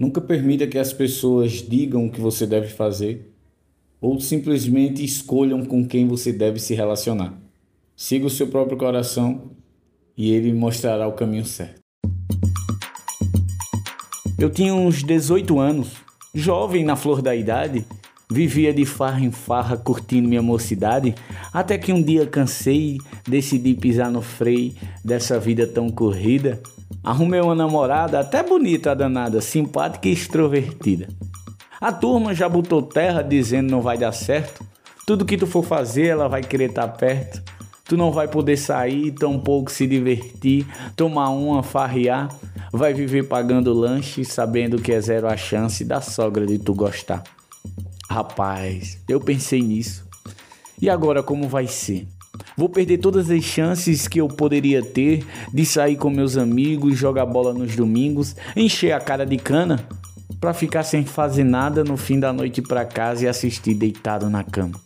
Nunca permita que as pessoas digam o que você deve fazer ou simplesmente escolham com quem você deve se relacionar. Siga o seu próprio coração e ele mostrará o caminho certo. Eu tinha uns 18 anos, jovem na flor da idade, vivia de farra em farra curtindo minha mocidade, até que um dia cansei, decidi pisar no freio dessa vida tão corrida. Arrumei uma namorada, até bonita a danada, simpática e extrovertida. A turma já botou terra dizendo não vai dar certo. Tudo que tu for fazer, ela vai querer estar tá perto. Tu não vai poder sair, tampouco se divertir, tomar uma, farrear vai viver pagando lanche sabendo que é zero a chance da sogra de tu gostar. Rapaz, eu pensei nisso. E agora como vai ser? Vou perder todas as chances que eu poderia ter de sair com meus amigos, jogar bola nos domingos, encher a cara de cana para ficar sem fazer nada no fim da noite para casa e assistir deitado na cama.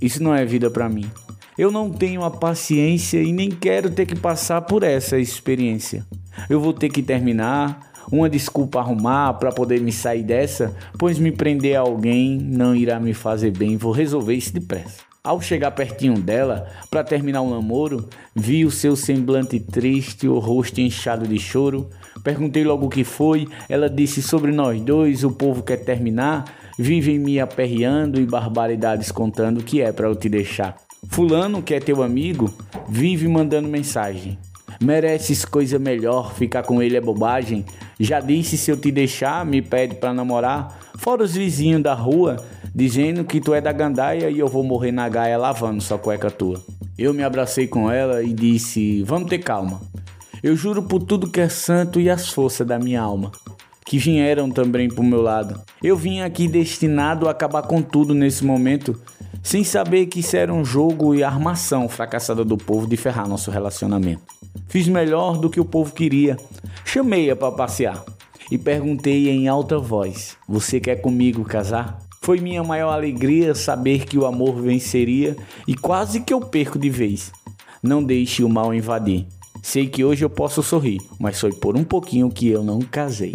Isso não é vida para mim. Eu não tenho a paciência e nem quero ter que passar por essa experiência. Eu vou ter que terminar, uma desculpa arrumar para poder me sair dessa, pois me prender a alguém não irá me fazer bem, vou resolver isso depressa. Ao chegar pertinho dela, para terminar o namoro, vi o seu semblante triste, o rosto inchado de choro. Perguntei logo o que foi, ela disse sobre nós dois, o povo quer terminar, vivem me aperreando e barbaridades contando que é para eu te deixar. Fulano, que é teu amigo, vive mandando mensagem. Mereces coisa melhor, ficar com ele é bobagem. Já disse se eu te deixar, me pede para namorar. Fora os vizinhos da rua, dizendo que tu é da gandaia e eu vou morrer na gaia lavando sua cueca tua. Eu me abracei com ela e disse: Vamos ter calma. Eu juro por tudo que é santo e as forças da minha alma, que vieram também pro meu lado. Eu vim aqui destinado a acabar com tudo nesse momento, sem saber que isso era um jogo e armação fracassada do povo de ferrar nosso relacionamento. Fiz melhor do que o povo queria. Chamei-a para passear e perguntei em alta voz: Você quer comigo casar? Foi minha maior alegria saber que o amor venceria e quase que eu perco de vez. Não deixe o mal invadir. Sei que hoje eu posso sorrir, mas foi por um pouquinho que eu não casei.